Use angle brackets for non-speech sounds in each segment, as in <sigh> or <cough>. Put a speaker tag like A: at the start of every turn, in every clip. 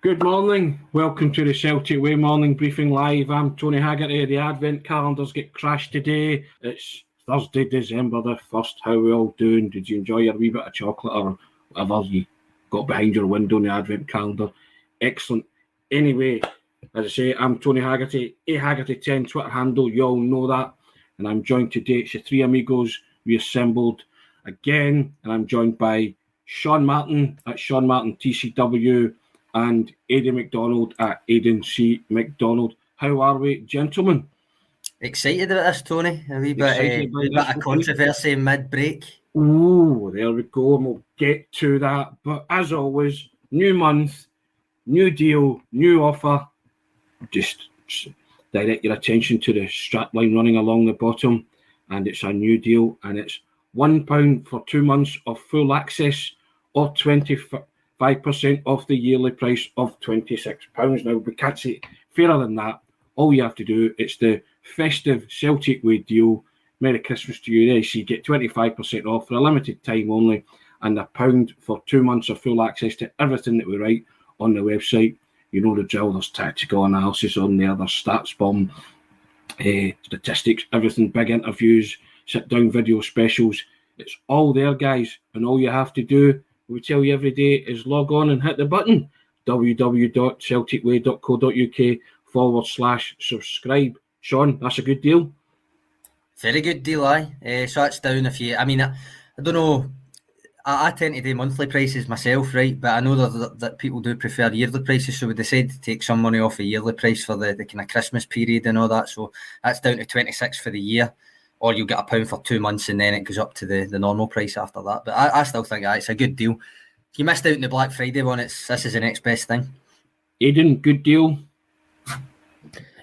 A: Good morning. Welcome to the Celtic Way morning briefing live. I'm Tony Haggerty. The Advent calendars get crashed today. It's Thursday, December the 1st. How are we all doing? Did you enjoy your wee bit of chocolate or whatever you got behind your window in the Advent calendar? Excellent. Anyway, as I say, I'm Tony Haggerty, A Haggerty10 Twitter handle. You all know that. And I'm joined today. It's the three amigos reassembled again. And I'm joined by Sean Martin at Sean Martin TCW and Aidan McDonald at Aidan C. McDonald. How are we, gentlemen?
B: Excited about this, Tony. A wee bit, uh, a bit of controversy mid break.
A: Oh, there we go. And we'll get to that. But as always, new month, new deal, new offer. Just direct your attention to the strap line running along the bottom. And it's a new deal. And it's £1 for two months of full access or 25 5% off the yearly price of £26. Now, we can't say fairer than that. All you have to do, it's the festive Celtic Way deal. Merry Christmas to you. Yes, you get 25% off for a limited time only and a pound for two months of full access to everything that we write on the website. You know the drill, there's tactical analysis on there, there's StatsBomb, uh, statistics, everything, big interviews, sit down video specials. It's all there, guys. And all you have to do we tell you every day is log on and hit the button www.celticway.co.uk forward slash subscribe. Sean, that's a good deal.
B: Very good deal, aye. Uh, so that's down a few. I mean, I, I don't know. I, I, tend to do monthly prices myself, right? But I know that, that people do prefer yearly prices, so we decided to take some money off a yearly price for the, the kind of Christmas period and all that. So that's down to 26 for the year or you'll get a pound for two months and then it goes up to the, the normal price after that. But I, I still think it's a good deal. If you missed out on the Black Friday one, it's this is the next best thing.
A: Aidan, good deal.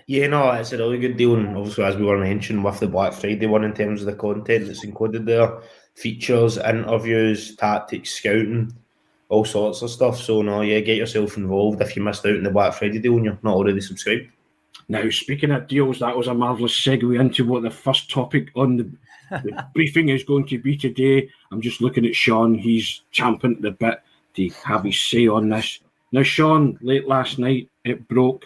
C: Yeah, no, it's a really good deal. And obviously, as we were mentioning with the Black Friday one, in terms of the content that's included there, features, interviews, tactics, scouting, all sorts of stuff. So, no, yeah, get yourself involved if you missed out on the Black Friday deal and you're not already subscribed.
A: Now, speaking of deals, that was a marvellous segue into what the first topic on the, the <laughs> briefing is going to be today. I'm just looking at Sean. He's champing the bit to have his say on this. Now, Sean, late last night, it broke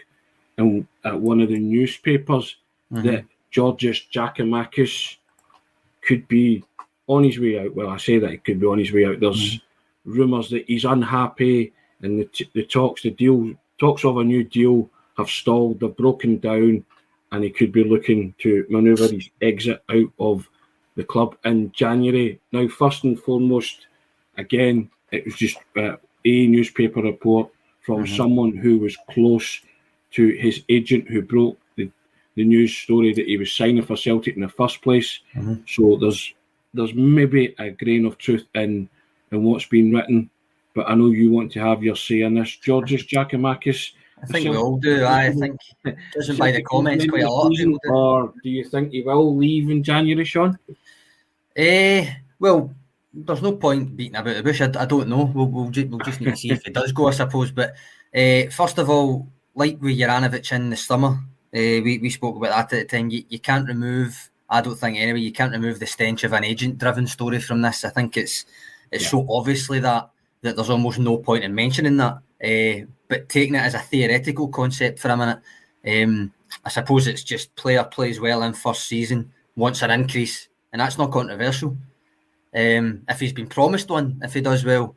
A: in, at one of the newspapers mm-hmm. that Georgios Giakoumakis could be on his way out. Well, I say that he could be on his way out. There's mm-hmm. rumours that he's unhappy, and the, the talks, the deal, talks of a new deal have stalled, they've broken down, and he could be looking to manoeuvre his exit out of the club in January. Now, first and foremost, again, it was just uh, a newspaper report from mm-hmm. someone who was close to his agent who broke the, the news story that he was signing for Celtic in the first place. Mm-hmm. So there's there's maybe a grain of truth in in what's been written, but I know you want to have your say in this. Georgios Giakoumakis
B: I think so, we all do. I think doesn't by the comments quite a lot of people
A: do. Or do you think he will leave in January, Sean?
B: Eh, well, there's no point beating about the bush. I, I don't know. We'll, we'll, ju- we'll just need to see if it does go, I suppose. But uh, first of all, like with Juranovic in the summer, uh, we, we spoke about that at the time. You, you can't remove, I don't think anyway, you can't remove the stench of an agent driven story from this. I think it's it's yeah. so obviously that that there's almost no point in mentioning that. Uh, but taking it as a theoretical concept for a minute, um, I suppose it's just player plays well in first season, wants an increase, and that's not controversial. Um, if he's been promised one, if he does well,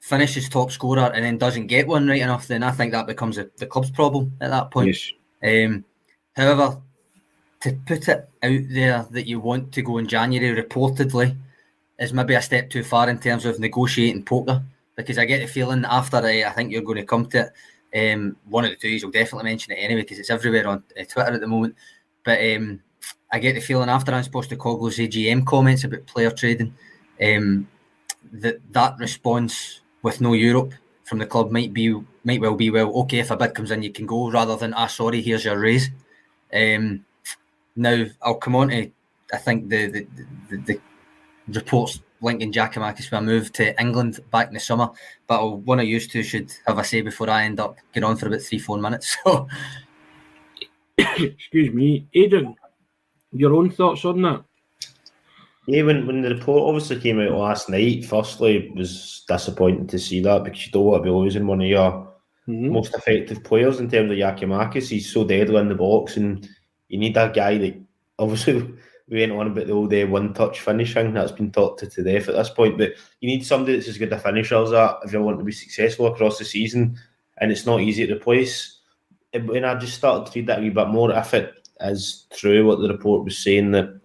B: finishes top scorer and then doesn't get one right enough, then I think that becomes a, the club's problem at that point. Yes. Um, however, to put it out there that you want to go in January reportedly is maybe a step too far in terms of negotiating poker because I get the feeling after uh, I think you're going to come to it, um, one of the two you will definitely mention it anyway because it's everywhere on uh, Twitter at the moment. But um, I get the feeling after I'm supposed to Ange Postecoglou's AGM comments about player trading um, that that response with no Europe from the club might be might well be well okay if a bid comes in you can go rather than ah sorry here's your raise. Um, now I'll come on to I think the the, the, the reports linking Giakoumakis with a move to England back in the summer. But one of you two should have a say before I end up getting on for about three, four minutes. <laughs> So, <coughs>
A: excuse me, Aidan, your own thoughts on that?
C: Yeah, when, when the report obviously came out last night, firstly, it was disappointing to see that because you don't want to be losing one of your mm-hmm. most effective players in terms of Giakoumakis. He's so deadly in the box, and you need that guy that obviously we went on about the old uh, one touch finishing that's been talked to, to death at this point. But you need somebody that's as good a finisher as that if you want to be successful across the season, and it's not easy to replace. And I just started to read that a wee bit more, if it is true what the report was saying that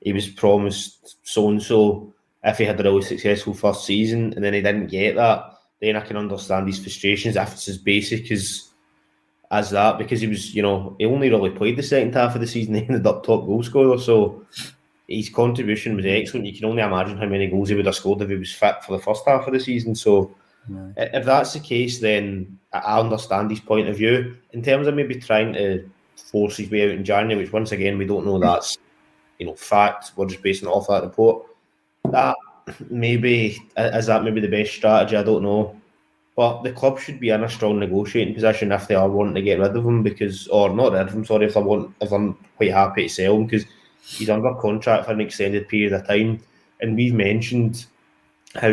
C: he was promised so and so if he had a really successful first season and then he didn't get that, then I can understand his frustrations if it's as basic as as that because he was, you know, he only really played the second half of the season. <laughs> He ended up top goal scorer, so his contribution was excellent. You can only imagine how many goals he would have scored if he was fit for the first half of the season. So, if that's the case, then I understand his point of view in terms of maybe trying to force his way out in January, which once again we don't know hmm. that's you know fact. We're just basing it off that report. That maybe is that maybe the best strategy. I don't know. But the club should be in a strong negotiating position if they are wanting to get rid of him because, or not rid of him, sorry, if they want, if I'm quite happy to sell him because he's under contract for an extended period of time. And we've mentioned how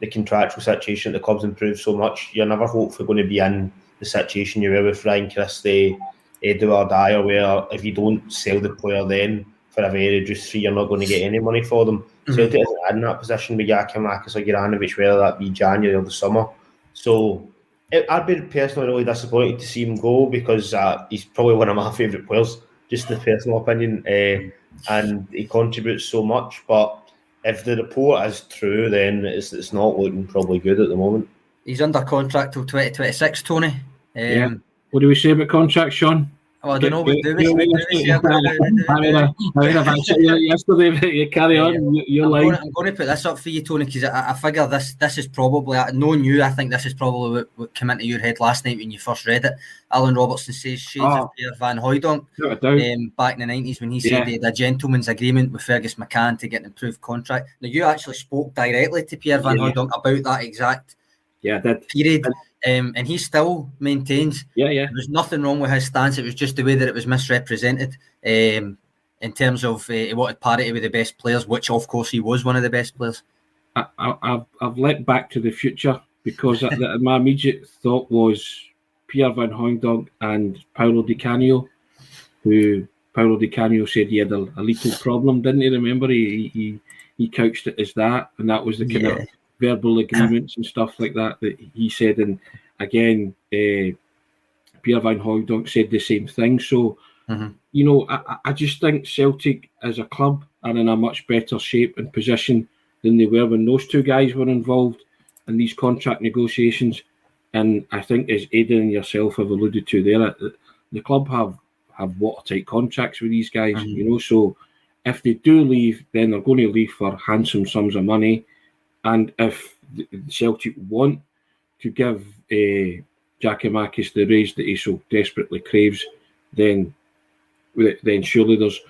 C: the contractual situation at the club's improved so much. You're never hopefully going to be in the situation you were with Ryan Christie, Edouard Ajer, where if you don't sell the player then for a very reduced fee, you're not going to get any money for them. Mm-hmm. Celtic isn't in that position with Giakoumakis or Juranovic, whether that be January or the summer. So it, I'd be personally really disappointed to see him go because uh, he's probably one of my <laughs> favourite players, just the personal opinion, uh, and he contributes so much. But if the report is true, then it's, it's not looking probably good at the moment.
B: He's under contract till 2026, Tony. Um,
A: yeah. What do we say about contracts, Sean?
B: Oh, I don't know. But do we, we, we, I
A: mean, I've answered you yesterday, but you carry on. You're I'm, going,
B: I'm going to put this up for you, Tony, because I, I figure this this is probably, knowing you, I think this is probably what, what came into your head last night when you first read it. Alan Robertson says shades oh, of Pierre Van Hooijdonk um, back in the 90s when he said yeah. he had a gentleman's agreement with Fergus McCann to get an improved contract. Now, you actually spoke directly to Pierre Van yeah. Hooijdonk about that exact
A: yeah, that
B: period. Um, and he still maintains
A: yeah, yeah.
B: There was nothing wrong with his stance. It was just the way that it was misrepresented um, in terms of uh, he wanted parity with the best players, which of course he was one of the best players.
A: I, have I've let back to the future because my immediate thought was Pierre Van Hooijdonk and Paolo Di Canio, who Paolo Di Canio said he had a, a little problem, didn't he? Remember, he, he he couched it as that, and that was the kind yeah. of verbal <coughs> agreements and stuff like that that he said. And again, uh, Pierre Van Hooijdonk said the same thing. So, mm-hmm. you know, I, I just think Celtic as a club are in a much better shape and position than they were when those two guys were involved in these contract negotiations. And I think, as Aidan and yourself have alluded to there, the club have have watertight contracts with these guys, mm-hmm. you know. So if they do leave, then they're going to leave for handsome sums of money. And if Celtic want to give uh, Giakoumakis the raise that he so desperately craves, then then surely there's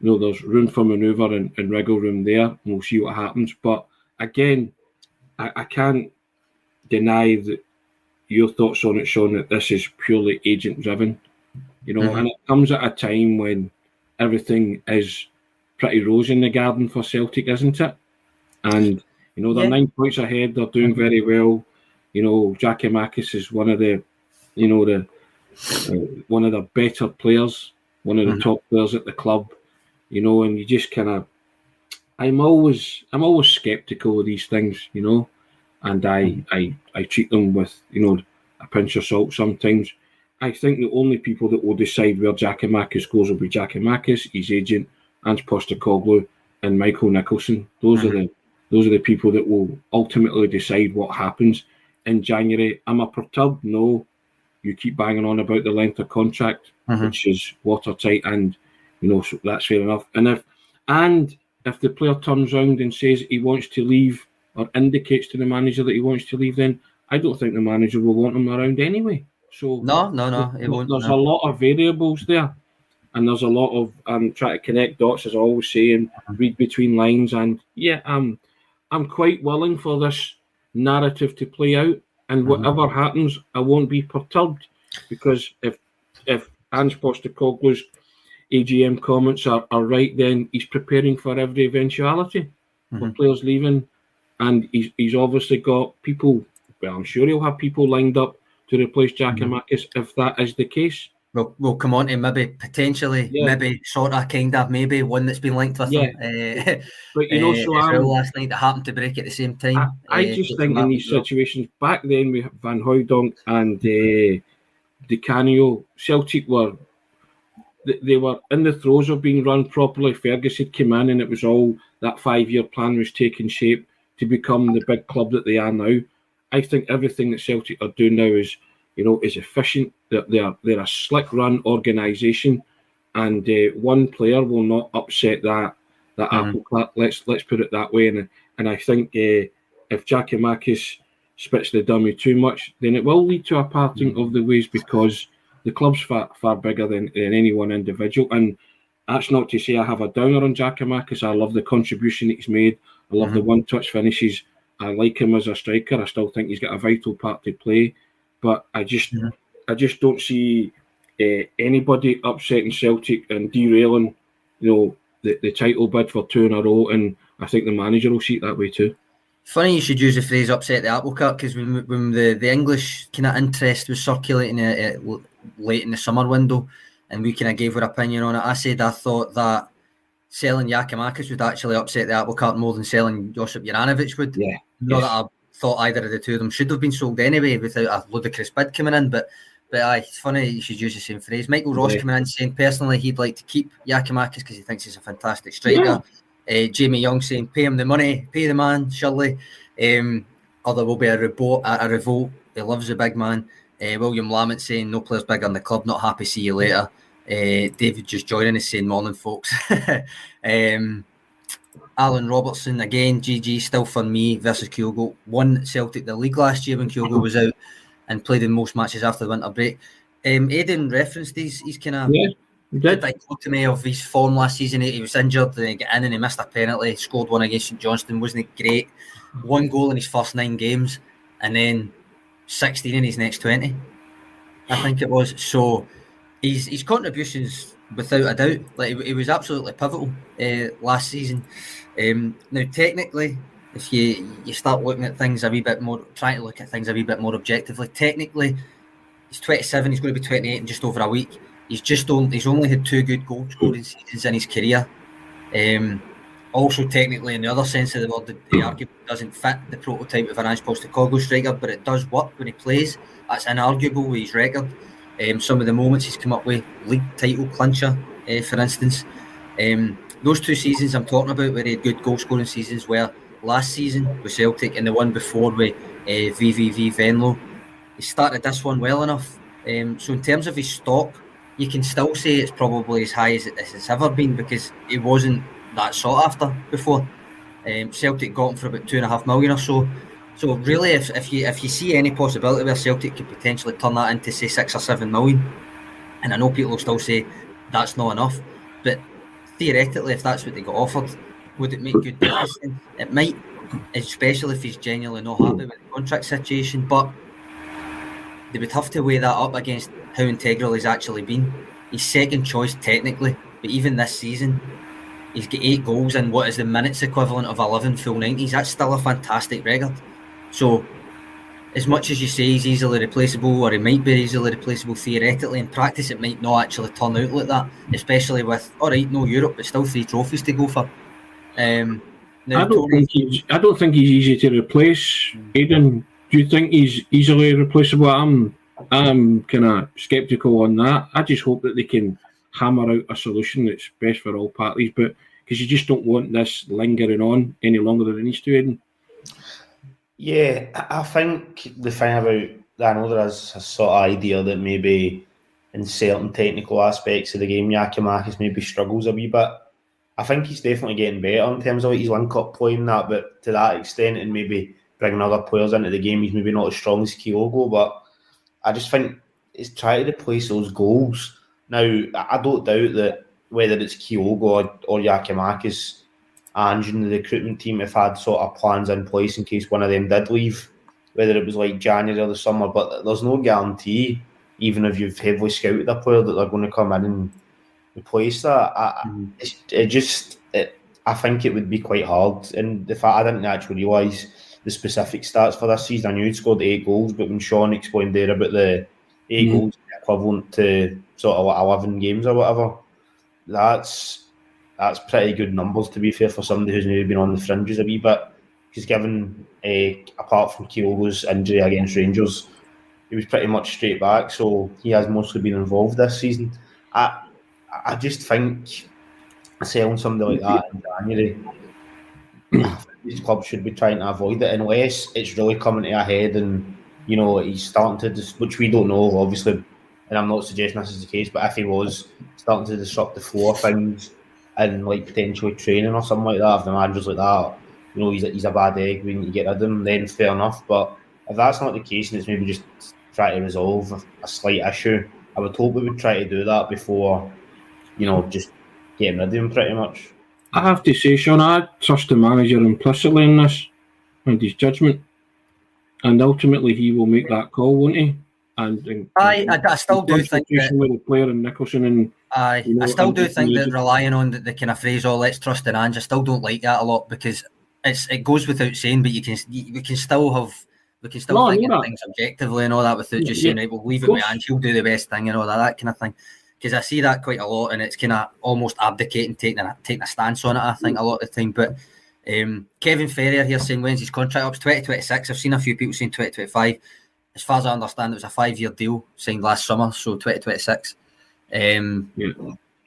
A: you know there's room for manoeuvre and, and wriggle room there, and we'll see what happens. But again, I, I can't deny that your thoughts on it, Sean, that this is purely agent driven. You know, mm-hmm. and it comes at a time when everything is pretty rose in the garden for Celtic, isn't it? And you know, they're yeah. nine points ahead. They're doing very well. You know, Giakoumakis is one of the, you know, the uh, one of the better players, one of the mm-hmm. top players at the club. You know, and you just kind of, I'm always, I'm always skeptical of these things. You know, and I, mm-hmm. I, I treat them with, you know, a pinch of salt sometimes. I think the only people that will decide where Giakoumakis goes will be Giakoumakis, his agent, Ange Postecoglou, and Michael Nicholson. Those mm-hmm. are the those are the people that will ultimately decide what happens in January. Am I perturbed? No. You keep banging on about the length of contract, mm-hmm. which is watertight, and you know so that's fair enough. And if and if the player turns around and says he wants to leave or indicates to the manager that he wants to leave, then I don't think the manager will want him around anyway. So
B: no, no, no,
A: it won't. There's no. a lot of variables there, and there's a lot of I'm um, trying to connect dots, as I always say, and mm-hmm. read between lines. And yeah, um, I'm quite willing for this narrative to play out, and mm-hmm. whatever happens, I won't be perturbed because if if Ange Postecoglou's AGM comments are, are right, then he's preparing for every eventuality mm-hmm. for players leaving, and he's he's obviously got people. Well, I'm sure he'll have people lined up to replace Giakoumakis if that is the case.
B: We'll, we'll come on to maybe potentially, yeah. maybe sort of, kind of, maybe one that's been linked with yeah. him. Uh, <laughs>
A: but you know, uh, so um,
B: last night that happened to break at the same time. I,
A: I uh, just think in these situations, back then we Van Hooijdonk and uh, Di Canio, Celtic were they were in the throes of being run properly. Fergus had come in and it was all that five year plan was taking shape to become the big club that they are now. I think everything that Celtic are doing now is, you know, is efficient. They're they're, they're a slick run organisation, and uh, one player will not upset that that mm. apple cart. Let's let's put it that way. And and I think uh, if Giakoumakis spits the dummy too much, then it will lead to a parting mm. of the ways because the club's far far bigger than, than any one individual. And that's not to say I have a downer on Giakoumakis. I love the contribution he's made. I love mm-hmm. the one touch finishes. I like him as a striker. I still think he's got a vital part to play, but I just mm-hmm. I just don't see uh, anybody upsetting Celtic and derailing, you know, the, the title bid for two in a row. And I think the manager will see it that way too.
B: Funny you should use the phrase "upset the apple cart" because when, when the, the English kind of interest was circulating uh, uh, late in the summer window, and we kind of gave our opinion on it, I said I thought that selling Giakoumakis would actually upset the apple cart more than selling Josip Juranovic would.
A: Yeah.
B: Not yes. that I thought either of the two of them should have been sold anyway without a ludicrous bid coming in, but but aye, it's funny you should use the same phrase. Michael Ross yeah. coming in saying personally he'd like to keep Giakoumakis because he thinks he's a fantastic striker. Yeah. Uh, Jamie Young saying pay him the money, pay the man, surely. Um, or there will be a revolt. A, a revolt. He loves the big man. Uh, William Lamont saying no players bigger than the club. Not happy. See you later. Uh, David just joining us saying morning, folks. <laughs> um, Alan Robertson again. GG still for me versus Kyogo. Won Celtic the league last year when Kyogo was out and played in most matches after the winter break. Um, Aiden referenced these. He's kind of
A: yeah,
B: did. dichotomy of his form last season. He was injured, and he got in and he missed a penalty. Scored one against St Johnstone, wasn't it great? One goal in his first nine games, and then sixteen in his next twenty. I think it was. So his his contributions, without a doubt, like he, was absolutely pivotal uh, last season. Um, now, technically, if you you start looking at things a wee bit more, trying to look at things a wee bit more objectively, technically, he's 27. He's going to be 28 in just over a week. He's just only he's only had two good goal scoring seasons in his career. Um, also, technically, in the other sense of the word, the, the argument doesn't fit the prototype of an Ange Postecoglou striker, but it does work when he plays. That's inarguable with his record. Um, some of the moments he's come up with, league title clincher, uh, for instance. Um, those two seasons I'm talking about, where he had good goal scoring seasons, where last season with Celtic and the one before with uh, VVV Venlo, he started this one well enough. Um, so in terms of his stock, you can still say it's probably as high as, it, has ever been because it wasn't that sought after before. Um, Celtic got him for about two and a half million or so. So really, if, if you if you see any possibility where Celtic could potentially turn that into say six or seven million, and I know people will still say that's not enough, but theoretically, if that's what they got offered, would it make good? It might, especially if he's genuinely not happy with the contract situation. But they would have to weigh that up against how integral he's actually been. He's second choice technically, but even this season, he's got eight goals in what is the minutes equivalent of 11 full 90s. That's still a fantastic record. So, as much as you say he's easily replaceable, or he might be easily replaceable theoretically, in practice it might not actually turn out like that, especially with, all right, no Europe, but still three trophies to go for. Um,
A: now, I, don't think he's, I don't think he's easy to replace, Aidan. Do you think he's easily replaceable? I'm, I'm kind of sceptical on that. I just hope that they can hammer out a solution that's best for all parties, but because you just don't want this lingering on any longer than it needs to, Aidan.
C: Yeah, I think the thing about I know there is a sort of idea that maybe in certain technical aspects of the game, Giakoumakis maybe struggles a wee bit. I think he's definitely getting better in terms of his link up playing that, but to that extent, and maybe bringing other players into the game, he's maybe not as strong as Kyogo. But I just think he's trying to replace those goals. Now, I don't doubt that whether it's Kyogo or, or Giakoumakis, and the recruitment team have had sort of plans in place in case one of them did leave, whether it was like January or the summer. But there's no guarantee, even if you've heavily scouted a player, that they're going to come in and replace that. I, mm. it just, it, I think it would be quite hard. And the fact I didn't actually realise the specific stats for this season. I knew he'd scored eight goals, but when Sean explained there about the 8 mm. goals equivalent to sort of eleven games or whatever, that's that's pretty good numbers to be fair for somebody who's maybe been on the fringes a wee bit. Because given a apart from Kyogo's injury against Rangers, he was pretty much straight back, so he has mostly been involved this season. I I just think selling somebody like that in January, <clears throat> these clubs should be trying to avoid it unless it's really coming to a head and you know he's starting to, dis- which we don't know obviously, and I'm not suggesting this is the case, but if he was starting to disrupt the flow of things and like potentially training or something like that, if the manager's like that, you know he's a, he's a bad egg, we need to get rid of him, then fair enough. But if that's not the case and it's maybe just try to resolve a slight issue, I would hope we would try to do that before, you know, just getting rid of him pretty much.
A: I have to say, Sean, I trust the manager implicitly in this and his judgment, and ultimately he will make that call, won't he? And, and
B: I, I, I still do think that
A: with the player and Nicholson and
B: I, you know, I still do think that relying on the, the, kind of phrase "oh, let's trust in Ange," I still don't like that a lot because it's it goes without saying, but you can you can still have we can still no, think of things objectively and all that without just yeah, saying, right, we'll leave it with Ange, he'll do the best thing and all that, that kind of thing. Because I see that quite a lot and it's kind of almost abdicating, taking a, taking a stance on it, I think, a lot of the time. But um, Kevin Ferrier here saying, when's his contract up? It's 2026. I've seen a few people saying 2025. As far as I understand, it was a five year deal signed last summer, so 2026. Um, yeah.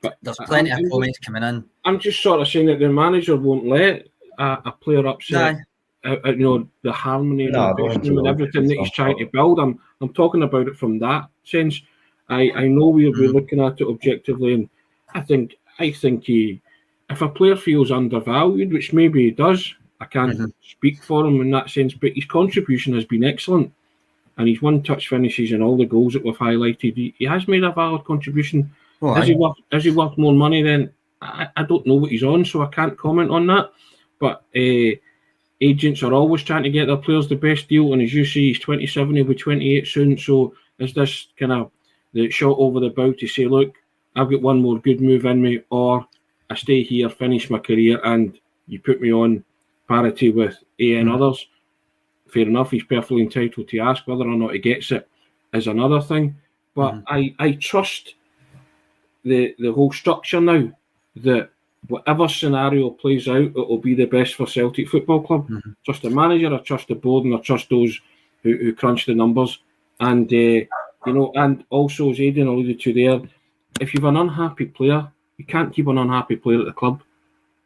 B: But there's plenty I'm, of comments coming in.
A: I'm just sort of saying that the manager won't let a, a player upset uh, uh, you know the harmony no, and everything that he's trying to build. I'm I'm talking about it from that sense. I I know we're, mm. we're looking at it objectively, and I think I think he, if a player feels undervalued, which maybe he does, I can't mm-hmm. speak for him in that sense, but his contribution has been excellent, and his one touch finishes and all the goals that we've highlighted, he, he has made a valid contribution. Oh, is, he worth, is he worth more money? Then I, I don't know what he's on, so I can't comment on that. But uh, agents are always trying to get their players the best deal. And as you see, he's 27, he'll be 28 soon. So is this kind of the shot over the bow to say, look, I've got one more good move in me, or I stay here, finish my career, and you put me on parity with A and mm-hmm. others? Fair enough, he's perfectly entitled to ask whether or not he gets it is another thing. But mm-hmm. I, I trust the the whole structure now that whatever scenario plays out, it will be the best for Celtic Football Club. Mm-hmm. Trust the manager, I trust the board, and I trust those who, who crunch the numbers. And uh, you know, and also as Aidan alluded to there, if you've an unhappy player, you can't keep an unhappy player at the club.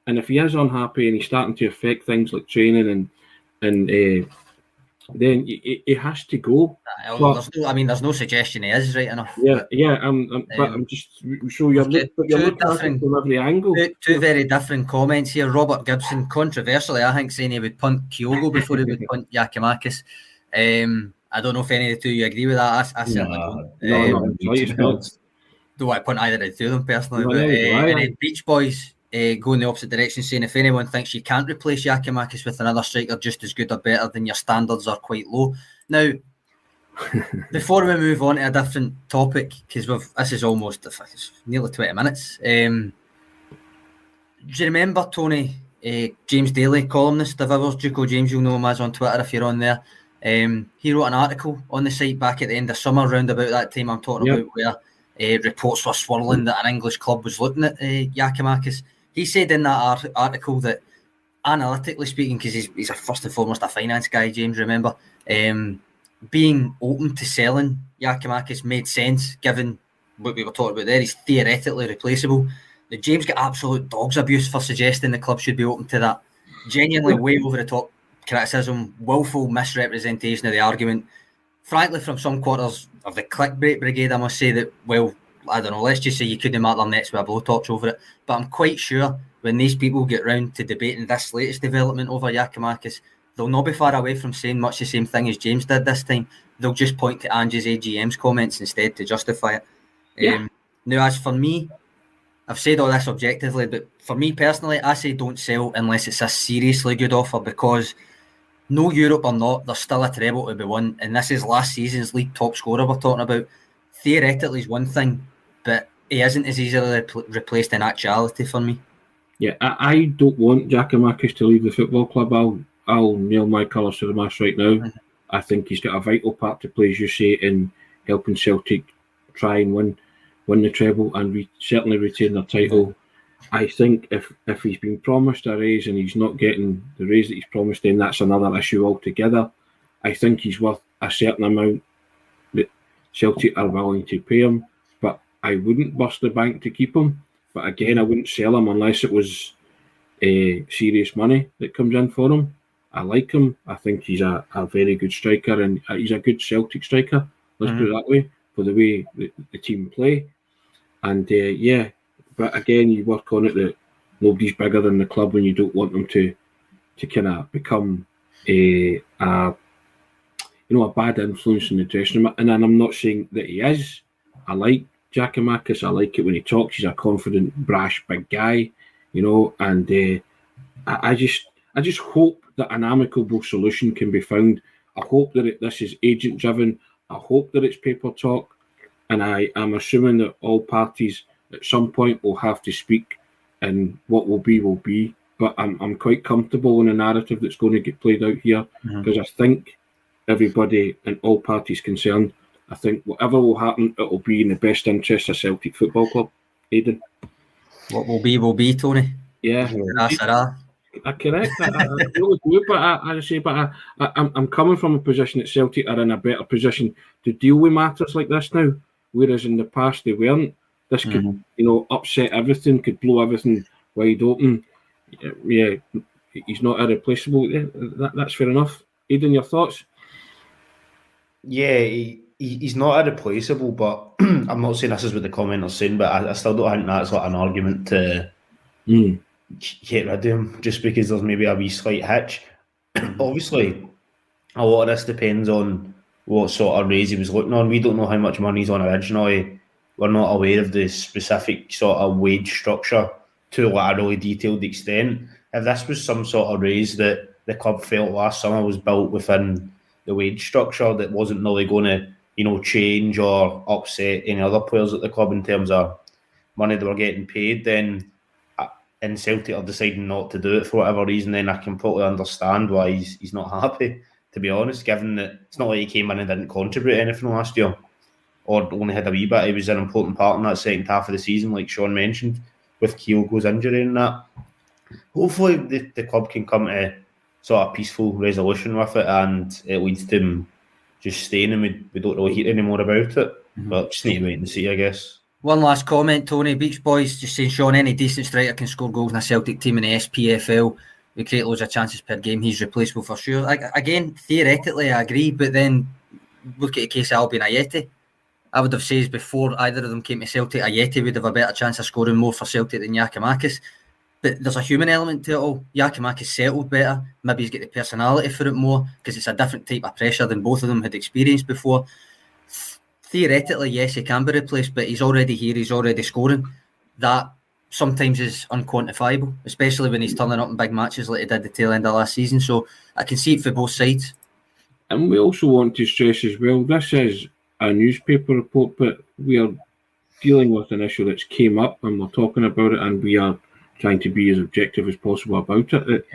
A: And if he is unhappy and he's starting to affect things like training and and uh, then it, it has to go.
B: Uh, but, no, I mean, there's no suggestion he is right enough.
A: Yeah, yeah. I'm, I'm but um, I'm just so you're, look, you're looking at it from every angle.
B: Two, two, very different comments here. Robert Gibson, controversially, I think, saying he would punt Kyogo before he would <laughs> punt Giakoumakis. Um, I don't know if any of the two you agree with that. I, I certainly no, don't. No, um, no, do I punt either of the two of them personally? No, but, uh, and then Beach Boys uh, go in the opposite direction, saying if anyone thinks you can't replace Giakoumakis with another striker just as good or better, then your standards are quite low. Now, <laughs> before we move on to a different topic, because this is almost nearly 20 minutes. Um, do you remember Tony, uh, James Daly, columnist of ours, Duco James, you'll know him as on Twitter if you're on there. Um, he wrote an article on the site back at the end of summer, round about that time I'm talking yep. about, where uh, reports were swirling that an English club was looking at uh, Giakoumakis. He said in that art- article that, analytically speaking, because he's, he's a first and foremost a finance guy, James, remember, um, being open to selling Giakoumakis made sense given what we were talking about there. He's theoretically replaceable. The James got absolute dog's abuse for suggesting the club should be open to that. Genuinely way over the top criticism, willful misrepresentation of the argument. Frankly, from some quarters of the clickbait brigade, I must say that, well, I don't know, let's just say you couldn't mark their nets with a blowtorch over it. But I'm quite sure when these people get round to debating this latest development over Giakoumakis, they'll not be far away from saying much the same thing as James did this time. They'll just point to Ange's AGM's comments instead to justify it. Yeah. Um, now, as for me, I've said all this objectively, but for me personally, I say don't sell unless it's a seriously good offer because no Europe or not, there's still a treble to be won. And this is last season's league top scorer we're talking about. Theoretically, is one thing, but he isn't as easily replaced in actuality for me.
A: Yeah, I, I don't want Giakoumakis to leave the football club. I'll I'll nail my colours to the mast right now. Mm-hmm. I think he's got a vital part to play, as you say, in helping Celtic try and win win the treble and we certainly retain the title. I think if if he's been promised a raise and he's not getting the raise that he's promised, then that's another issue altogether. I think he's worth a certain amount that Celtic are willing to pay him, but I wouldn't bust the bank to keep him. But again, I wouldn't sell him unless it was uh, serious money that comes in for him. I like him. I think he's a, a very good striker and he's a good Celtic striker. Let's mm-hmm. put it that way for the way the, the team play. And uh, yeah, but again, you work on it that nobody's bigger than the club when you don't want them to to kind of become a, a you know a bad influence in the dressing room. And, I'm not saying that he is. I like Giakoumakis. I like it when he talks. He's a confident, brash, big guy, you know. And uh, I, I, just I just hope that an amicable solution can be found. I hope that it, this is agent driven. I hope that it's paper talk, and I am assuming that all parties at some point we'll have to speak, and what will be will be. But I'm I'm quite comfortable in the narrative that's going to get played out here because mm-hmm. I think everybody and all parties concerned. I think whatever will happen, it will be in the best interest of Celtic Football Club. Aidan.
B: What will be will be, Tony.
A: Yeah,
B: that's
A: I correct. I, I, I really do, but I, I say, but I, I, I'm, I'm coming from a position that Celtic are in a better position to deal with matters like this now, whereas in the past they weren't. This could, mm-hmm. you know, upset everything, could blow everything wide open. Yeah, he's not irreplaceable. Yeah, that, that's fair enough. Aidan, your thoughts?
C: Yeah, he, he's not irreplaceable, but <clears throat> I'm not saying this is what the commenters saying, but I, I still don't think that's like an argument to. Mm get rid of him just because there's maybe a wee slight hitch. <clears throat> Obviously, a lot of this depends on what sort of raise he was looking on. We don't know how much money he's on originally. We're not aware of the specific sort of wage structure to a really detailed extent. If this was some sort of raise that the club felt last summer was built within the wage structure that wasn't really going to, you know, change or upset any other players at the club in terms of money they were getting paid, then uh, and Celtic are deciding not to do it for whatever reason, then I completely understand why he's, he's not <laughs> happy, to be honest, given that it's not like he came in and didn't contribute anything last year or only had a wee bit. He was an important part in that second half of the season, like Sean mentioned, with Kyogo's injury and that. Hopefully, the, the club can come to sort of peaceful resolution with it and it leads to him just staying and we, we don't really hear any more about it. Mm-hmm. But just need to wait and see, I guess.
B: One last comment, Tony. Beach Boys just saying, Sean, any decent striker can score goals in a Celtic team in the SPFL. We create loads of chances per game. He's replaceable for sure. Like, again, theoretically, I agree, but then look at the case of Albian Ajeti. I would have said before either of them came to Celtic, Ajeti would have a better chance of scoring more for Celtic than Giakoumakis. But there's a human element to it all. Giakoumakis settled better. Maybe he's got the personality for it more because it's a different type of pressure than both of them had experienced before theoretically, yes, he can be replaced, but he's already here, he's already scoring. That sometimes is unquantifiable, especially when he's turning up in big matches like he did the tail end of last season. So I can see it for both sides.
A: And we also want to stress as well this is a newspaper report, but we are dealing with an issue that's came up and we're talking about it and we are trying to be as objective as possible about it. That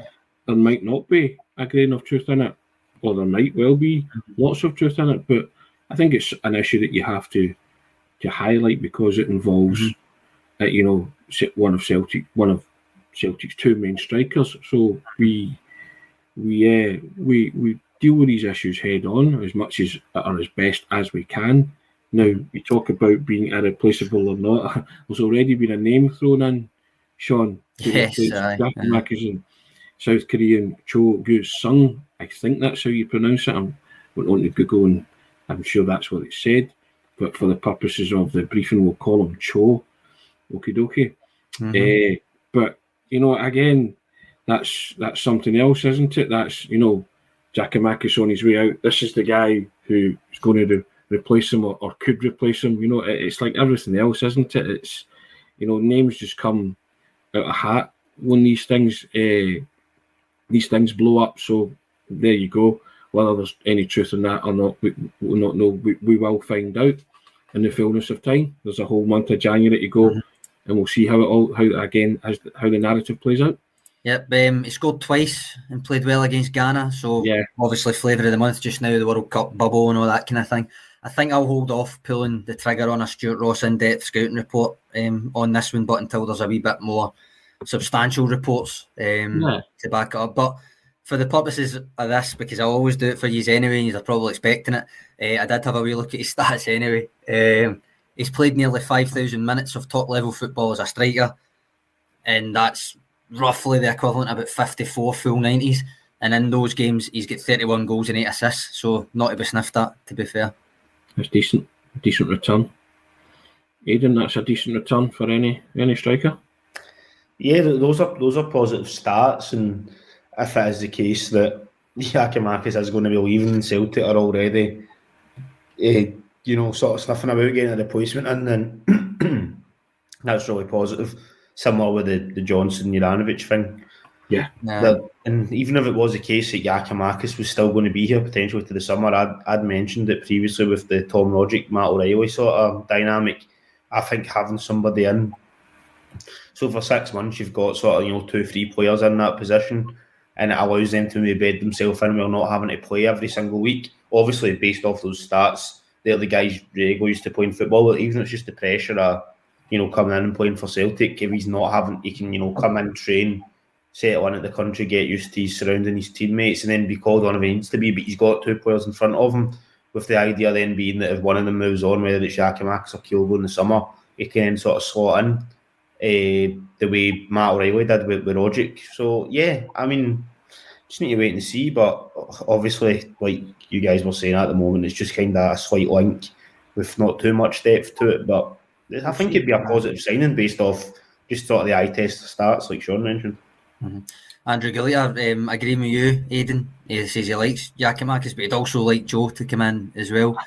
A: there might not be a grain of truth in it, or there might well be lots of truth in it, but I think it's an issue that you have to to highlight because it involves, mm-hmm. uh, you know, one of Celtic, one of Celtic's two main strikers. So we we uh, we we deal with these issues head on as much as or as best as we can. Now we talk about being irreplaceable or not. <laughs> There's already been a name thrown in, Sean.
B: Yes,
A: and South Korean Cho Gu Sung. I think that's how you pronounce it. I went on to Google and I'm sure that's what it said, but for the purposes of the briefing, we'll call him Cho. Okie dokie. Mm-hmm. Uh, but you know, again, that's that's something else, isn't it? That's you know, Giakoumakis on his way out. This is the guy who is going to replace him or, or could replace him. You know, it, it's like everything else, isn't it? It's you know, names just come out of hat when these things uh, these things blow up. So there you go. Whether there's any truth in that or not, we will not know. We, we will find out in the fullness of time. There's a whole month of January to go, mm-hmm. and we'll see how it all, how again, as how the narrative plays out.
B: Yep, um, he scored twice and played well against Ghana. So
A: Yeah.
B: obviously flavour of the month just now, the World Cup bubble and all that kind of thing. I think I'll hold off pulling the trigger on a Stuart Ross in-depth scouting report um, on this one, but until there's a wee bit more substantial reports um,
A: Yeah.
B: to back it up. But for the purposes of this, because I always do it for you anyway, and you're probably expecting it, uh, I did have a wee look at his <laughs> stats anyway. Um, he's played nearly 5,000 minutes of top-level football as a striker, and that's roughly the equivalent of about 54 full 90s. And in those games, he's got 31 goals and 8 assists. So not to be sniffed at, to be fair.
A: That's decent, decent return. Aidan, that's a decent return for any any striker.
C: Yeah, those are those are positive stats, and if it is the case that <laughs> Giakoumakis is going to be leaving Celtic are already, eh, you know, sort of sniffing about getting a replacement in, then <clears throat> that's really positive. Similar with the, the Johnson Juranovic thing.
B: Yeah.
C: That- and even if it was the case that Giakoumakis was still going to be here potentially to the summer, I'd, I'd mentioned it previously with the Tom Rogic, Matt O'Riley sort of dynamic. I think having somebody in. So for six months, you've got sort of, you know, two, three players in that position, and it allows them to maybe bed themselves in while not having to play every single week. Obviously, based off those stats, they're the guys regularly used to playing football. Even if it's just the pressure of, you know, coming in and playing for Celtic, if he's not having, he can, you know, come in, train, settle in at the country, get used to his surrounding his teammates, and then be called on if he needs to be. But he's got two players in front of him, with the idea then being that if one of them moves on, whether it's Giakoumakis or Kyogo in the summer, he can sort of slot in uh, the way Matt O'Riley did with, with Rogic. So, yeah, I mean, just need to wait and see. But obviously, like you guys were saying at the moment, it's just kind of a slight link with not too much depth to it. But I think it'd be a positive signing based off just sort of the eye test starts, like Sean mentioned.
B: Andrew Gillett, um, agreeing with you, Aidan. He says he likes Giakoumakis, but he'd also like Cho to come in as well.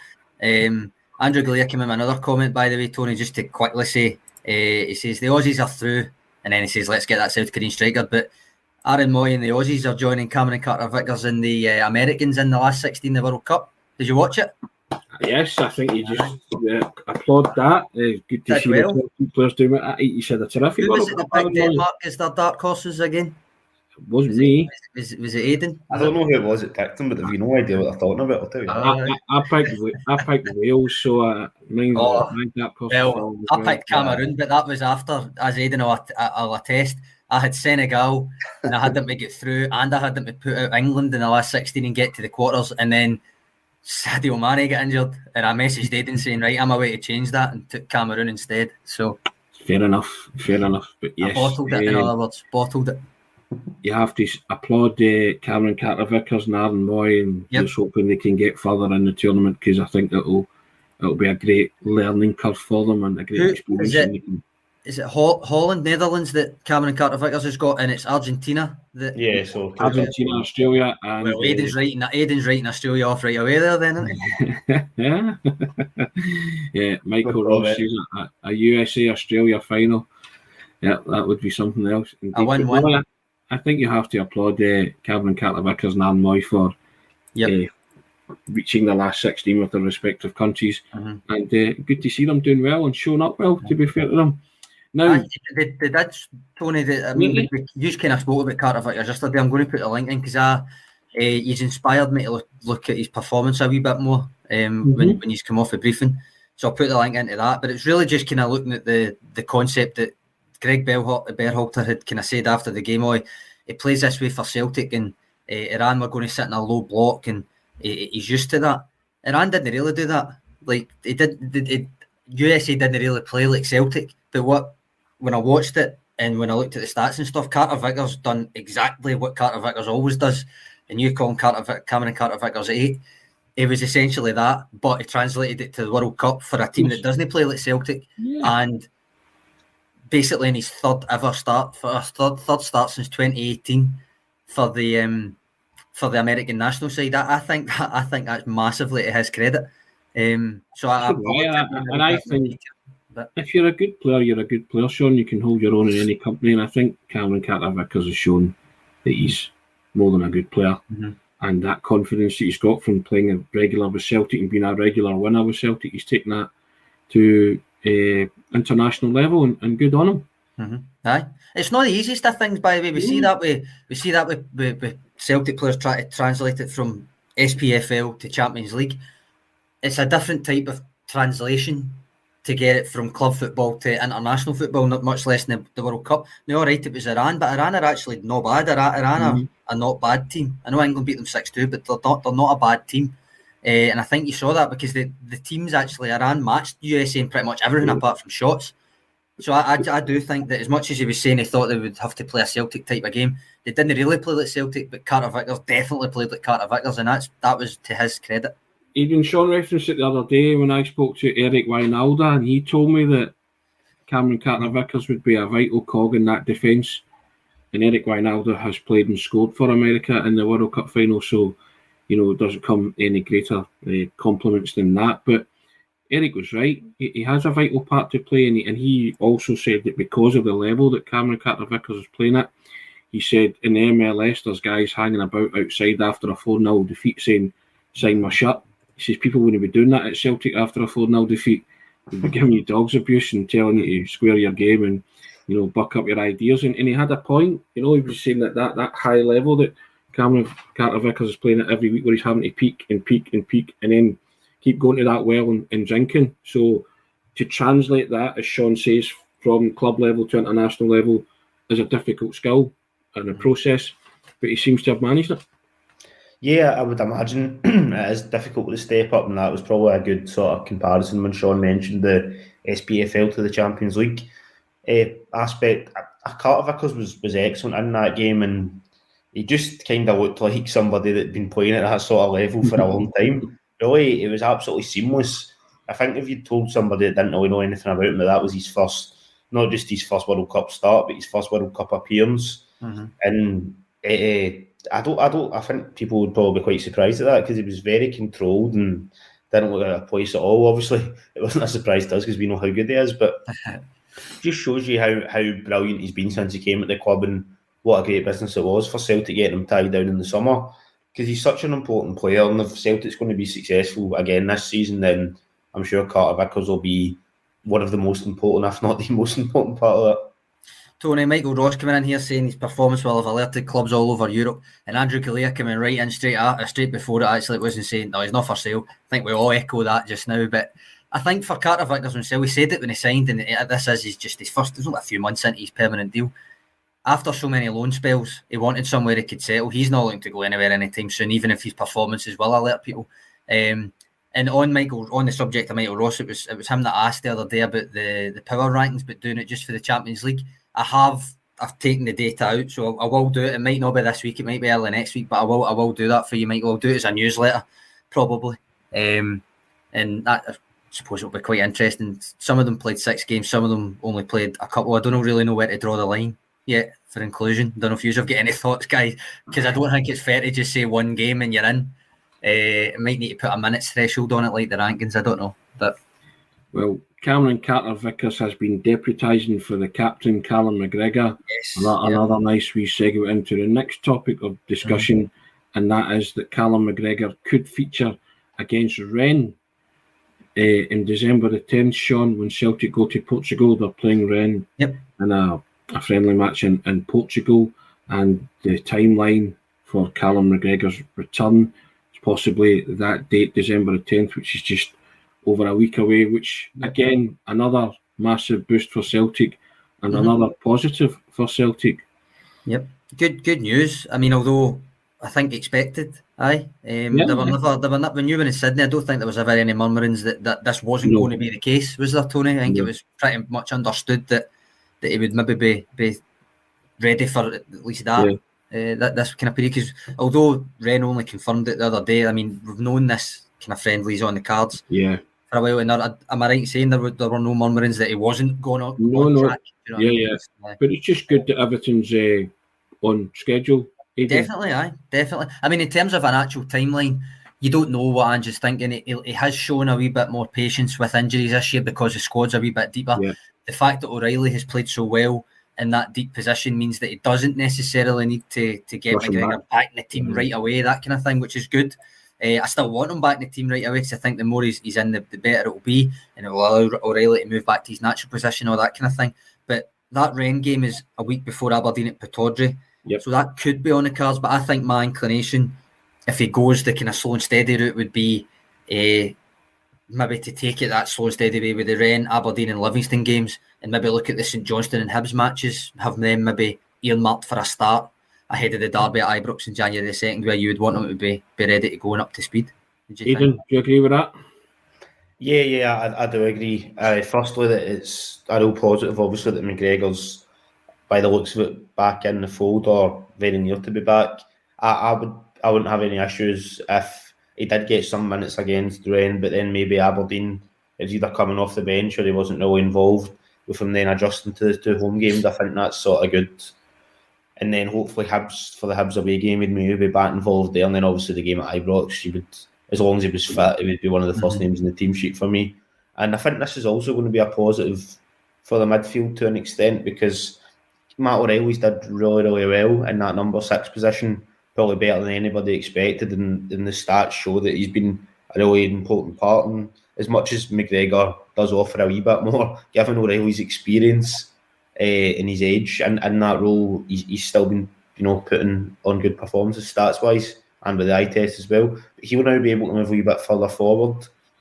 B: Um, Andrew Gillett came in with another comment, by the way, Tony, just to quickly say, uh, he says the Aussies are through, and then he says, let's get that South Korean striker. But Aaron Mooy and the Aussies are joining Cameron Carter Vickers and the uh, Americans in the last 16 of the World Cup. Did you watch it?
A: Yes, I think you just uh, applaud that. Uh, good to
B: Did
A: see
B: well.
A: the players doing it. I think you said a terrific
B: Who was it that
A: Cup,
B: picked
A: Aaron Mooy.
B: Denmark as their dark horses again?
A: It wasn't me.
B: Was, was it Aidan?
C: I don't know who it was that picked him, but if you no idea what they're talking about, I'll tell you.
B: Uh,
A: I, I, I picked I picked Wales, so uh, mine,
B: Oh,
A: mine that cost
B: Well, I picked Cameroon, but that was after, as Aidan will, will attest, I had Senegal and I had them to get through, and I had them to put out England in the last 16 and get to the quarters, and then Sadio Mane got injured, and I messaged Aidan <laughs> saying, right, I'm away to change that, and took Cameroon instead. So
A: Fair enough, fair enough. But yes,
B: I bottled it, in
A: eh,
B: other words, bottled it.
A: you have to applaud uh, Cameron Carter Vickers and Aaron Mooy, and
B: Yep.
A: just hoping they can get further in the tournament because I think it'll it'll be a great learning curve for them and a great
B: Who-
A: experience.
B: is it-
A: and they can-
B: Is it Hol- Holland, Netherlands that Cameron Carter Vickers has got, and it's Argentina that.
C: Yeah, so
A: Argentina, Australia, and
B: Well,
A: uh,
B: writing Aidan's writing Australia off right away there, then, isn't
A: yeah, <laughs> yeah. Michael
C: Good
A: Ross a, a USA Australia final. Yeah, that would be something else.
B: A
A: Indeed.
B: win-win.
A: But I, I think you have to applaud uh, Cameron Carter Vickers and Aaron Mooy for
B: Yep.
A: uh, reaching the last 16 with their respective countries.
B: Mhm.
A: And uh, good to see them doing well and showing up well, to be fair to them. Now,
B: Aye, they, they did, Tony. They, I mean,
A: Really?
B: you just kind of spoke about Carter Vickers yesterday. I'm going to put a link in because uh, he's inspired me to look, look at his performance a wee bit more um, when, when he's come off the briefing. So I'll put the link into that. But it's really just kind of looking at the the concept that Greg Belhal- Berhalter had kind of said after the game. Oh, he plays this way for Celtic, and uh, Iran were going to sit in a low block, and he, he's used to that. Iran didn't really do that. Like he did, did it, USA didn't really play like Celtic. But what when I watched it and when I looked at the stats and stuff, Carter Vickers done exactly what Carter Vickers always does. And you call him Carter Vick, Cameron Carter Vickers eight. It was essentially that, but he translated it to the World Cup for a team that doesn't play like Celtic
A: yeah,
B: and basically in his third ever start for a third third start since 2018 for the um for the American national side. I, I think that I think that's massively to his credit. Um, so I, I,
A: Yeah, and I think- if you're a good player, you're a good player, Sean. You can hold your own in any company, and I think Cameron Carter Vickers has shown that he's more than a good player.
B: Mhm.
A: And that confidence that he's got from playing a regular with Celtic and being a regular winner with Celtic, he's taken that to uh, international level, and, and good on him.
B: Mm-hmm. Aye, it's not the easiest of things. By the way, we mm. see that we we see that with, with, with Celtic players try to translate it from SPFL to Champions League. It's a different type of translation to get it from club football to international football, not much less than the, World Cup. Now, all right, it was Iran, but Iran are actually not bad. Iran, Iran mm-hmm. are a not bad team. I know England beat them 6 2, but they're not, they're not a bad team. Uh, and I think you saw that because the, the teams actually Iran matched USA in pretty much everything mm-hmm. apart from shots. So I, I, I, do think that as much as he was saying he thought they would have to play a Celtic type of game, they didn't really play like Celtic, but Carter Vickers definitely played like Carter Vickers, and that's that was to his credit
A: even Sean referenced it the other day when I spoke to Eric Wynalda, and he told me that Cameron Carter Vickers would be a vital cog in that defence. And Eric Wynalda has played and scored for America in the World Cup final, so you know it doesn't come any greater uh, compliments than that. But Eric was right; he, he, has a vital part to play, and he, and he also said that because of the level that Cameron Carter Vickers is playing at, he said in the MLS there's guys hanging about outside after a 4 0 defeat saying, "Sign my shirt." He says people wouldn't be doing that at Celtic after a 4 0 defeat. They'd be giving you dogs abuse and telling you to square your game and, you know, buck up your ideas. And, and he had a point. You know, he was saying that that, that high level that Cameron Carter Vickers is playing at every week where he's having to peak and peak and peak and then keep going to that well and, and drinking. So to translate that, as Sean says, from club level to international level is a difficult skill and a mm-hmm. process, but he seems to have managed it.
C: Yeah, I would imagine <clears throat> it is difficult to step up, and that was probably a good sort of comparison when Sean mentioned the SPFL to the Champions League uh, aspect. Carter Vickers was, was excellent in that game, and he just kind of looked like somebody that'd been playing at that sort of level for a long <laughs> time. Really, it was absolutely seamless. I think if you told somebody that didn't really know anything about him that that was his first, not just his first World Cup start, but his first World Cup appearance, mm-hmm. and uh, I don't, I don't, I think people would probably be quite surprised at that because he was very controlled and didn't look at a place at all. Obviously, <laughs> it wasn't a surprise to us because we know how good he is, but <laughs> just shows you how how brilliant he's been since he came at the club and what a great business it was for Celtic getting him tied down in the summer because he's such an important player. And if Celtic's going to be successful again this season, then I'm sure Carter Vickers will be one of the most important, if not the <laughs> most important part of it.
B: Tony Michael Ross coming in here saying his performance will have alerted clubs all over Europe, and Andrew Galea coming right in straight at, straight before it actually wasn't saying no, he's not for sale. I think we all echo that just now, but I think for Carter Vickers himself, we said it when he signed, and this is he's just his first. There's only a few months into his permanent deal. After so many loan spells, he wanted somewhere he could settle. He's not looking to go anywhere anytime soon, even if his performances will alert people. Um, and on Michael, on the subject of Michael Ross, it was it was him that asked the other day about the the power rankings, but doing it just for the Champions League. I have I've taken the data out, so I will do it. It might not be this week, it might be early next week, but I will I will do that for you, Michael. I'll do it as a newsletter, probably. Um, and that I suppose it'll be quite interesting. Some of them played six games, some of them only played a couple. I don't really know where to draw the line yet for inclusion. Don't know if you have got any <laughs> thoughts, guys, because I don't think it's fair to just say one game and you're in. Uh, might need to put a minutes threshold on it, like the rankings. I don't know, but
A: well, Cameron Carter Vickers has been deputising for the captain, Callum McGregor.
B: Yes,
A: another,
B: yeah.
A: another nice wee segue into the next topic of discussion, mm-hmm. and that is that Callum McGregor could feature against Rennes uh, in December the 10th, Sean, when Celtic go to Portugal. They're playing Rennes
B: yep.
A: in a, a friendly match in, in Portugal, and the timeline for Callum McGregor's return is possibly that date, December the 10th, which is just over a week away, which again another massive boost for Celtic and mm-hmm. another positive for Celtic.
B: Yep, good good news. I mean, although I think expected, aye. Um, yeah, there were never there were not when you were in Sydney. I don't think there was ever any murmurings that, that this wasn't no. going to be the case. Was there, Tony? I think no. it was pretty much understood that that he would maybe be be ready for at least that. Yeah. Uh, that this kind of period because although Rennes only confirmed it the other day, I mean we've known this kind of friendlies on the cards.
A: Yeah
B: for a while. And there, am I right in saying there were, there were no murmurings that he wasn't going on?
A: No, no. Track, you know yeah, yeah. yeah. But it's just good that everything's uh, on schedule.
B: Definitely, aye, definitely. I mean, in terms of an actual timeline, you don't know what Ange's thinking. He, he has shown a wee bit more patience with injuries this year because the squad's a wee bit deeper.
A: Yeah.
B: The fact that O'Riley has played so well in that deep position means that he doesn't necessarily need to to get Rush McGregor back. back in the team mm-hmm. right away, that kind of thing, which is good. Uh, I still want him back in the team right away because I think the more he's, he's in, the, the better it will be, and it will allow O'Riley to move back to his natural position, all that kind of thing. But that Rennes game is a week before Aberdeen at Pittodrie.
A: Yep.
B: So that could be on the cards, but I think my inclination, if he goes the kind of slow and steady route, would be uh, maybe to take it that slow and steady way with the Rennes, Aberdeen, and Livingston games, and maybe look at the St Johnstone and Hibs matches, have them maybe earmarked for a start ahead of the derby at Ibrox in January the second, where you would want them to be be ready to go and up to speed.
A: Do you Aidan, do you agree with that?
C: Yeah, yeah, I, I do agree. Uh, firstly, that it's a real positive, obviously, that McGregor's, by the looks of it, back in the fold or very near to be back. I, I would, I wouldn't have any issues if he did get some minutes against Rennes, but then maybe Aberdeen is either coming off the bench or he wasn't really involved with him then adjusting to the two home games. I think that's sort of good. And then hopefully Hibs for the Hibs away game, he'd maybe be back involved there. And then obviously the game at Ibrox, he would as long as he was fit, he would be one of the 1st mm-hmm. names in the team sheet for me. And I think this is also going to be a positive for the midfield to an extent because Matt O'Riley's did really, really well in that number six position, probably better than anybody expected. And, and the stats show that he's been a really important part. And as much as McGregor does offer a wee bit more, given O'Riley's experience uh, and his age and in that role, he's, he's still been you know putting on good performances stats wise and with the eye test as well. But he will now be able to move a wee bit further forward.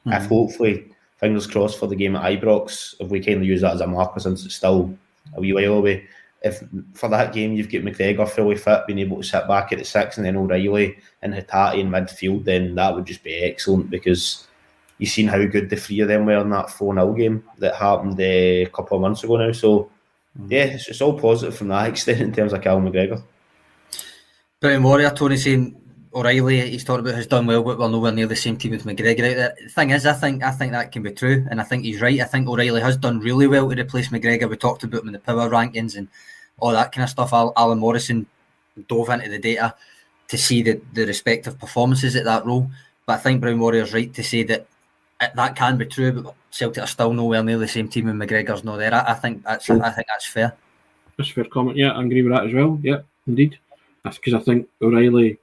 C: Mm-hmm. If hopefully, fingers crossed for the game at Ibrox, if we can use that as a marker since it's still a wee while away. If for that game you've got McGregor fully fit, being able to sit back at the six and then O'Riley and Hatate in midfield, then that would just be excellent because you've seen how good the three of them were in that 4 0 game that happened uh, a couple of months ago now. So. Mm-hmm. yeah, it's, it's all positive from that <laughs> extent in terms of Cal McGregor.
B: Brian Warrior, Tony saying O'Riley, he's talked about has done well, but we're nowhere near the same team with McGregor out there. The thing is, I think I think that can be true, and I think he's right. I think O'Riley has done really well to replace McGregor. We talked about him in the power rankings and all that kind of stuff. Alan Morrison dove into the data to see the, the respective performances at that role. But I think Brown Warrior's right to say that that can be true, but Celtic are still nowhere near the same team and McGregor's not there. I, I think that's I think that's fair.
A: That's a fair comment. Yeah, I agree with that as well. Yeah, indeed. That's because I think O'Riley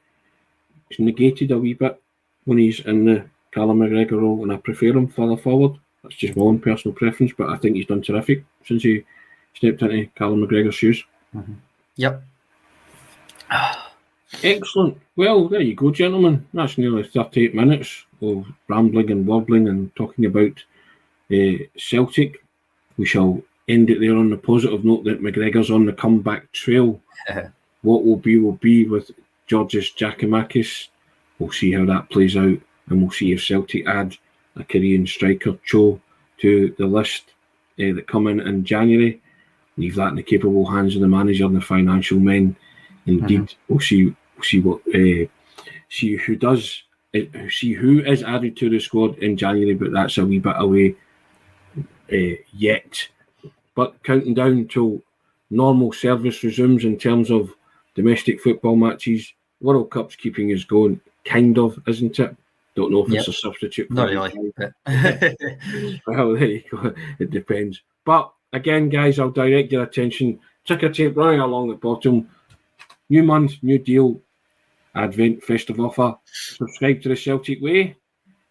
A: He's negated a wee bit when he's in the Callum McGregor role, and I prefer him further forward. That's just my own personal preference, but I think he's done terrific since he stepped into Callum McGregor's shoes.
B: Mm-hmm. Yep. <sighs>
A: Excellent. Well, there you go, gentlemen. That's nearly 38 minutes of rambling and wobbling and talking about uh, Celtic. We shall end it there on the positive note that McGregor's on the comeback trail. <laughs> what will be will be with Georgios Giakoumakis. We'll see how that plays out, and we'll see if Celtic add a Korean striker Cho to the list uh, that come in in January. Leave that in the capable hands of the manager and the financial men. Indeed, mm-hmm. we'll see. We'll see what uh, see who does see who is added to the squad in January, but that's a wee bit away Uh, yet. But counting down till normal service resumes in terms of domestic football matches. World Cup's keeping us going, kind of, isn't it? Don't know if yep. it's a substitute.
B: Not really. <laughs>
A: well, there you go. It depends. But again, guys, I'll direct your attention. Ticker tape running along the bottom. New month, new deal. Advent festive offer. Subscribe to the Celtic Way.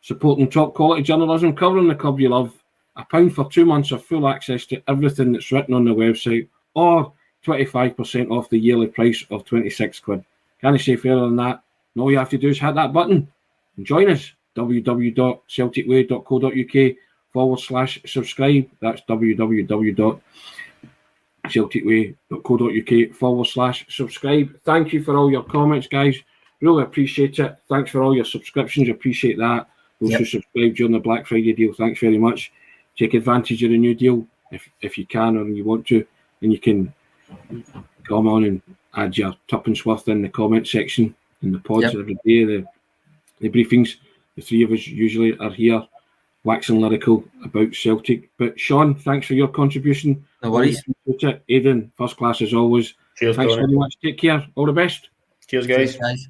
A: Supporting top quality journalism, covering the club you love. A pound for two months of full access to everything that's written on the website, or 25% off the yearly price of 26 quid. Can I say fairer than that? And all you have to do is hit that button and join us. www.celticway.co.uk forward slash subscribe. That's www.celticway.co.uk forward slash subscribe. Thank you for all your comments, guys. Really appreciate it. Thanks for all your subscriptions. Appreciate that. Those yep. who subscribed during the Black Friday deal, thanks very much. Take advantage of the new deal if, if you can or you want to, and you can come on and add your tuppence worth in the comment section in the pods yep. every day, the, the briefings. The three of us usually are here waxing lyrical about Celtic. But Sean, thanks for your contribution.
B: No worries.
A: Aidan, first class as always.
C: Cheers,
A: Thanks Tony. very much. Take care. All the best.
C: Cheers, guys. Cheers, guys.